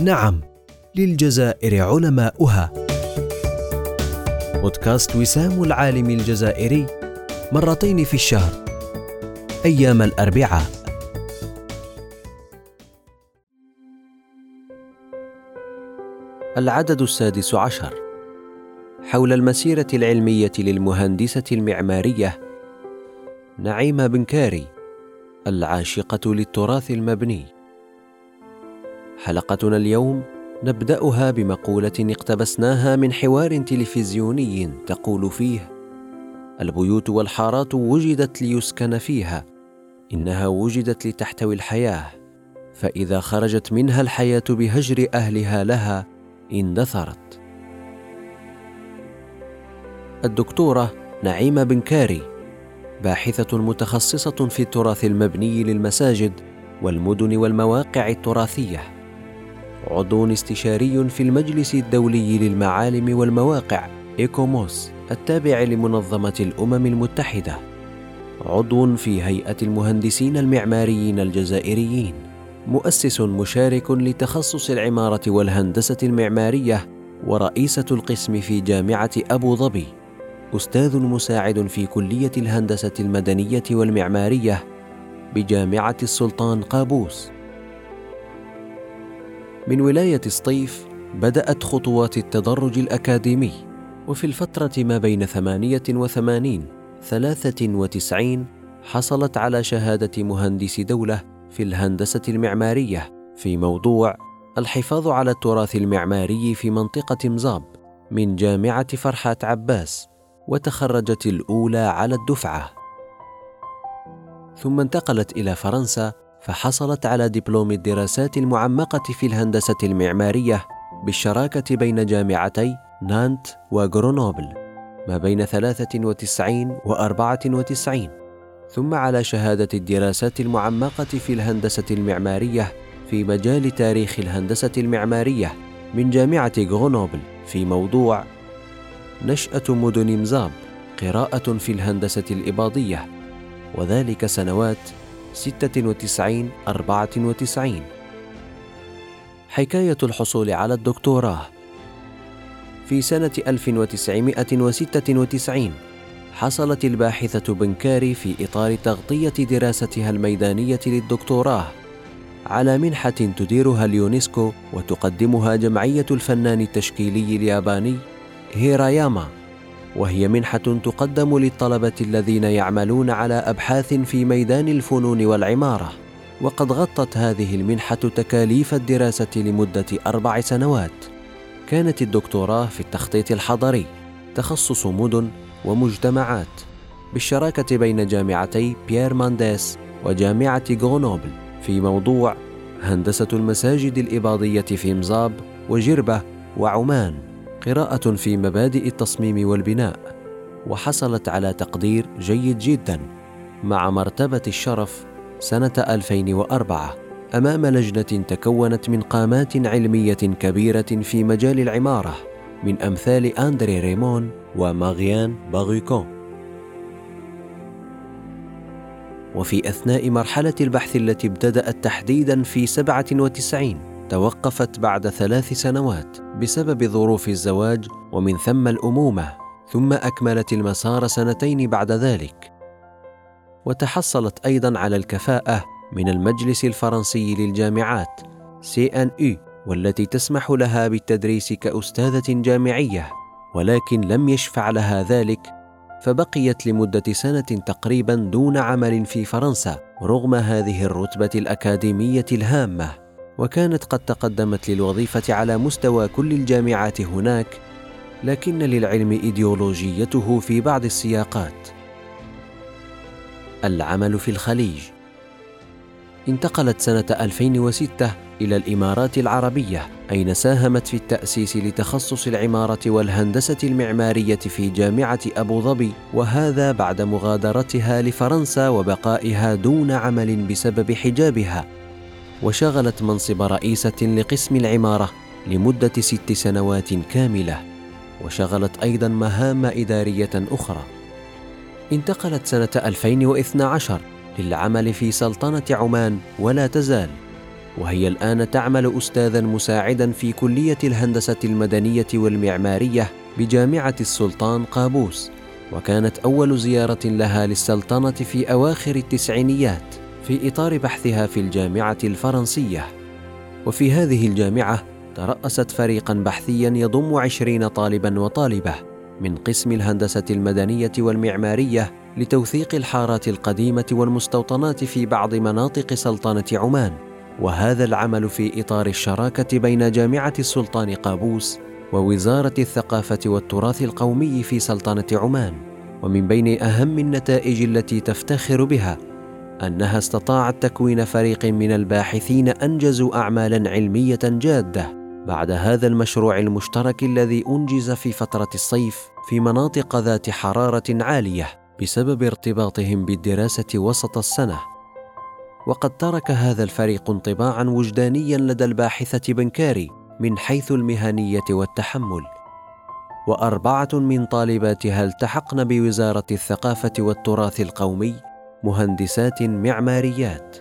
نعم للجزائر علماؤها. بودكاست وسام العالم الجزائري مرتين في الشهر أيام الأربعاء. العدد السادس عشر. حول المسيرة العلمية للمهندسة المعمارية نعيمة بن كاري العاشقة للتراث المبني. حلقتنا اليوم نبدأها بمقولة اقتبسناها من حوار تلفزيوني تقول فيه البيوت والحارات وجدت ليسكن فيها إنها وجدت لتحتوي الحياة فإذا خرجت منها الحياة بهجر أهلها لها اندثرت الدكتورة نعيمة بن كاري باحثة متخصصة في التراث المبني للمساجد والمدن والمواقع التراثية. عضو استشاري في المجلس الدولي للمعالم والمواقع إيكوموس التابع لمنظمة الأمم المتحدة. عضو في هيئة المهندسين المعماريين الجزائريين. مؤسس مشارك لتخصص العمارة والهندسة المعمارية ورئيسة القسم في جامعة أبو ظبي. أستاذ مساعد في كلية الهندسة المدنية والمعمارية بجامعة السلطان قابوس. من ولاية سطيف بدأت خطوات التدرج الأكاديمي وفي الفترة ما بين ثمانية وثمانين ثلاثة وتسعين حصلت على شهادة مهندس دولة في الهندسة المعمارية في موضوع الحفاظ على التراث المعماري في منطقة مزاب من جامعة فرحات عباس وتخرجت الأولى على الدفعة. ثم انتقلت إلى فرنسا فحصلت على دبلوم الدراسات المعمقة في الهندسة المعمارية بالشراكة بين جامعتي نانت وغرونوبل ما بين 93 و 94 ثم على شهادة الدراسات المعمقة في الهندسة المعمارية في مجال تاريخ الهندسة المعمارية من جامعة غرونوبل في موضوع نشأة مدن مزاب قراءة في الهندسة الإباضية وذلك سنوات 96 94 حكاية الحصول على الدكتوراه. في سنة 1996 حصلت الباحثة بنكاري في إطار تغطية دراستها الميدانية للدكتوراه. على منحة تديرها اليونسكو وتقدمها جمعية الفنان التشكيلي الياباني هيراياما. وهي منحة تقدم للطلبة الذين يعملون على أبحاث في ميدان الفنون والعمارة. وقد غطت هذه المنحة تكاليف الدراسة لمدة أربع سنوات. كانت الدكتوراه في التخطيط الحضري. تخصص مدن ومجتمعات. بالشراكة بين جامعتي بيير مانديس وجامعة غونوبل في موضوع هندسة المساجد الإباضية في مزاب وجربة وعمان. قراءة في مبادئ التصميم والبناء وحصلت على تقدير جيد جدا مع مرتبة الشرف سنة 2004 أمام لجنة تكونت من قامات علمية كبيرة في مجال العمارة من أمثال أندري ريمون وماغيان باغيكون. وفي أثناء مرحلة البحث التي ابتدأت تحديدا في 97 توقفت بعد ثلاث سنوات بسبب ظروف الزواج ومن ثم الأمومة ثم أكملت المسار سنتين بعد ذلك. وتحصلت أيضا على الكفاءة من المجلس الفرنسي للجامعات سي إن إي والتي تسمح لها بالتدريس كأستاذة جامعية ولكن لم يشفع لها ذلك فبقيت لمدة سنة تقريبا دون عمل في فرنسا رغم هذه الرتبة الأكاديمية الهامة. وكانت قد تقدمت للوظيفة على مستوى كل الجامعات هناك لكن للعلم إيديولوجيته في بعض السياقات. العمل في الخليج. انتقلت سنة 2006 إلى الإمارات العربية أين ساهمت في التأسيس لتخصص العمارة والهندسة المعمارية في جامعة أبو ظبي وهذا بعد مغادرتها لفرنسا وبقائها دون عمل بسبب حجابها. وشغلت منصب رئيسة لقسم العمارة لمدة ست سنوات كاملة وشغلت أيضا مهام إدارية أخرى. انتقلت سنة 2012 للعمل في سلطنة عمان ولا تزال وهي الآن تعمل استاذا مساعدا في كلية الهندسة المدنية والمعمارية بجامعة السلطان قابوس وكانت أول زيارة لها للسلطنة في أواخر التسعينيات. في إطار بحثها في الجامعة الفرنسية. وفي هذه الجامعة ترأست فريقا بحثيا يضم عشرين طالبا وطالبة من قسم الهندسة المدنية والمعمارية لتوثيق الحارات القديمة والمستوطنات في بعض مناطق سلطنة عمان. وهذا العمل في إطار الشراكة بين جامعة السلطان قابوس ووزارة الثقافة والتراث القومي في سلطنة عمان. ومن بين أهم النتائج التي تفتخر بها أنها استطاعت تكوين فريق من الباحثين أنجزوا اعمالا علمية جادة بعد هذا المشروع المشترك الذي أنجز في فترة الصيف في مناطق ذات حرارة عالية بسبب ارتباطهم بالدراسة وسط السنة. وقد ترك هذا الفريق انطباعا وجدانيا لدى الباحثة بنكاري من حيث المهنية والتحمل. وأربعة من طالباتها التحقن بوزارة الثقافة والتراث القومي مهندسات معماريات.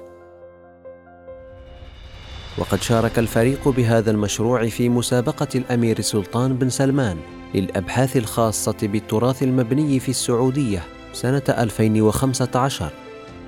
وقد شارك الفريق بهذا المشروع في مسابقة الأمير سلطان بن سلمان للأبحاث الخاصة بالتراث المبني في السعودية سنة 2015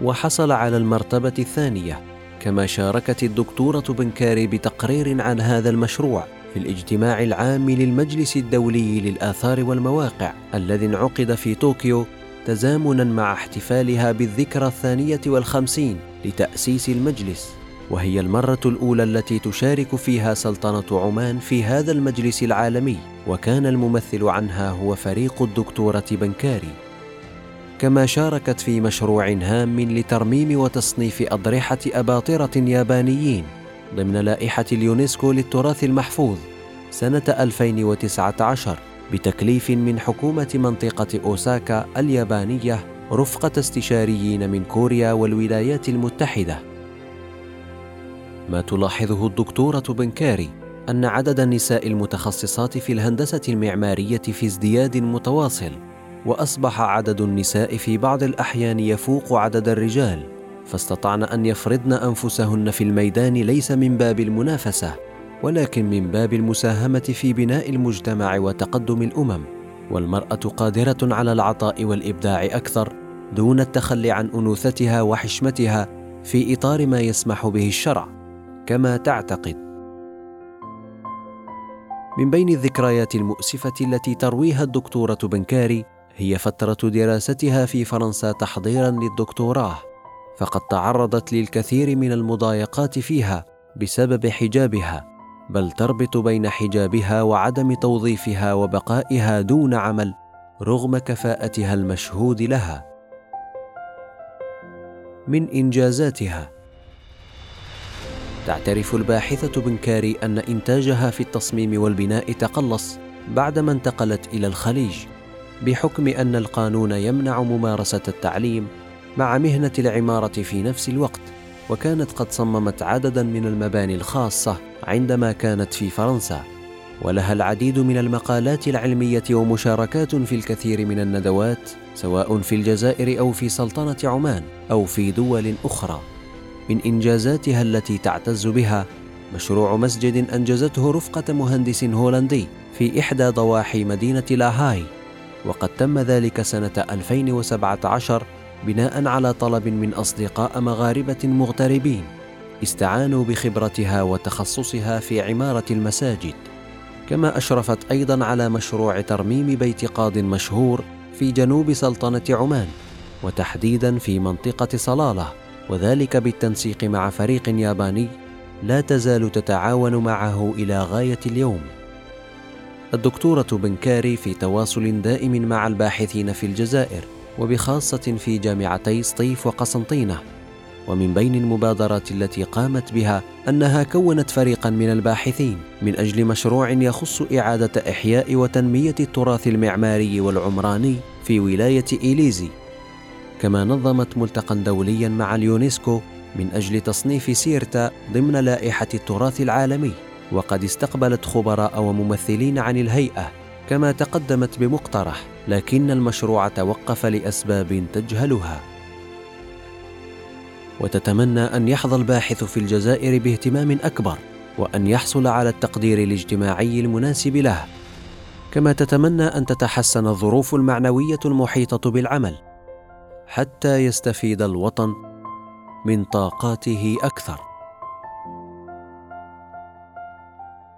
وحصل على المرتبة الثانية كما شاركت الدكتورة بنكاري بتقرير عن هذا المشروع في الاجتماع العام للمجلس الدولي للآثار والمواقع الذي انعقد في طوكيو تزامنا مع احتفالها بالذكرى الثانية والخمسين لتأسيس المجلس وهي المرة الأولى التي تشارك فيها سلطنة عمان في هذا المجلس العالمي وكان الممثل عنها هو فريق الدكتورة بنكاري. كما شاركت في مشروع هام لترميم وتصنيف أضرحة أباطرة يابانيين ضمن لائحة اليونسكو للتراث المحفوظ سنة 2019 بتكليف من حكومة منطقة أوساكا اليابانية رفقة استشاريين من كوريا والولايات المتحدة. ما تلاحظه الدكتورة بنكاري أن عدد النساء المتخصصات في الهندسة المعمارية في ازدياد متواصل وأصبح عدد النساء في بعض الأحيان يفوق عدد الرجال فاستطعن أن يفرضن أنفسهن في الميدان ليس من باب المنافسة ولكن من باب المساهمة في بناء المجتمع وتقدم الأمم والمرأة قادرة على العطاء والإبداع أكثر دون التخلي عن أنوثتها وحشمتها في إطار ما يسمح به الشرع كما تعتقد. من بين الذكريات المؤسفة التي ترويها الدكتورة بنكاري هي فترة دراستها في فرنسا تحضيرا للدكتوراه فقد تعرضت للكثير من المضايقات فيها بسبب حجابها. بل تربط بين حجابها وعدم توظيفها وبقائها دون عمل رغم كفاءتها المشهود لها. من إنجازاتها. تعترف الباحثة بنكاري أن إنتاجها في التصميم والبناء تقلص بعدما انتقلت إلى الخليج بحكم أن القانون يمنع ممارسة التعليم مع مهنة العمارة في نفس الوقت. وكانت قد صممت عددا من المباني الخاصة عندما كانت في فرنسا ولها العديد من المقالات العلمية ومشاركات في الكثير من الندوات سواء في الجزائر أو في سلطنة عمان أو في دول أخرى. من إنجازاتها التي تعتز بها مشروع مسجد أنجزته رفقة مهندس هولندي في إحدى ضواحي مدينة لاهاي وقد تم ذلك سنة 2017 بناء على طلب من أصدقاء مغاربة مغتربين استعانوا بخبرتها وتخصصها في عمارة المساجد. كما أشرفت أيضا على مشروع ترميم بيت قاض مشهور في جنوب سلطنة عمان وتحديدا في منطقة صلالة. وذلك بالتنسيق مع فريق ياباني لا تزال تتعاون معه إلى غاية اليوم. الدكتورة بنكاري في تواصل دائم مع الباحثين في الجزائر. وبخاصة في جامعتي سطيف وقسنطينة ومن بين المبادرات التي قامت بها أنها كونت فريقا من الباحثين من أجل مشروع يخص إعادة إحياء وتنمية التراث المعماري والعمراني في ولاية إيليزي. كما نظمت ملتقى دوليا مع اليونسكو من أجل تصنيف سيرتا ضمن لائحة التراث العالمي وقد استقبلت خبراء وممثلين عن الهيئة كما تقدمت بمقترح لكن المشروع توقف لأسباب تجهلها. وتتمنى أن يحظى الباحث في الجزائر باهتمام أكبر وأن يحصل على التقدير الاجتماعي المناسب له. كما تتمنى أن تتحسن الظروف المعنوية المحيطة بالعمل حتى يستفيد الوطن من طاقاته أكثر.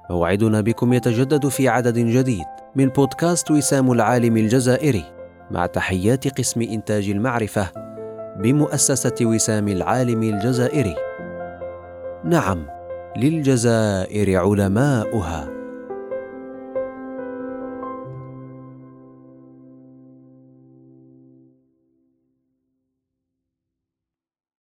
موعدنا بكم يتجدد في عدد جديد من بودكاست وسام العالم الجزائري مع تحيات قسم إنتاج المعرفة بمؤسسة وسام العالم الجزائري. نعم للجزائر علماؤها.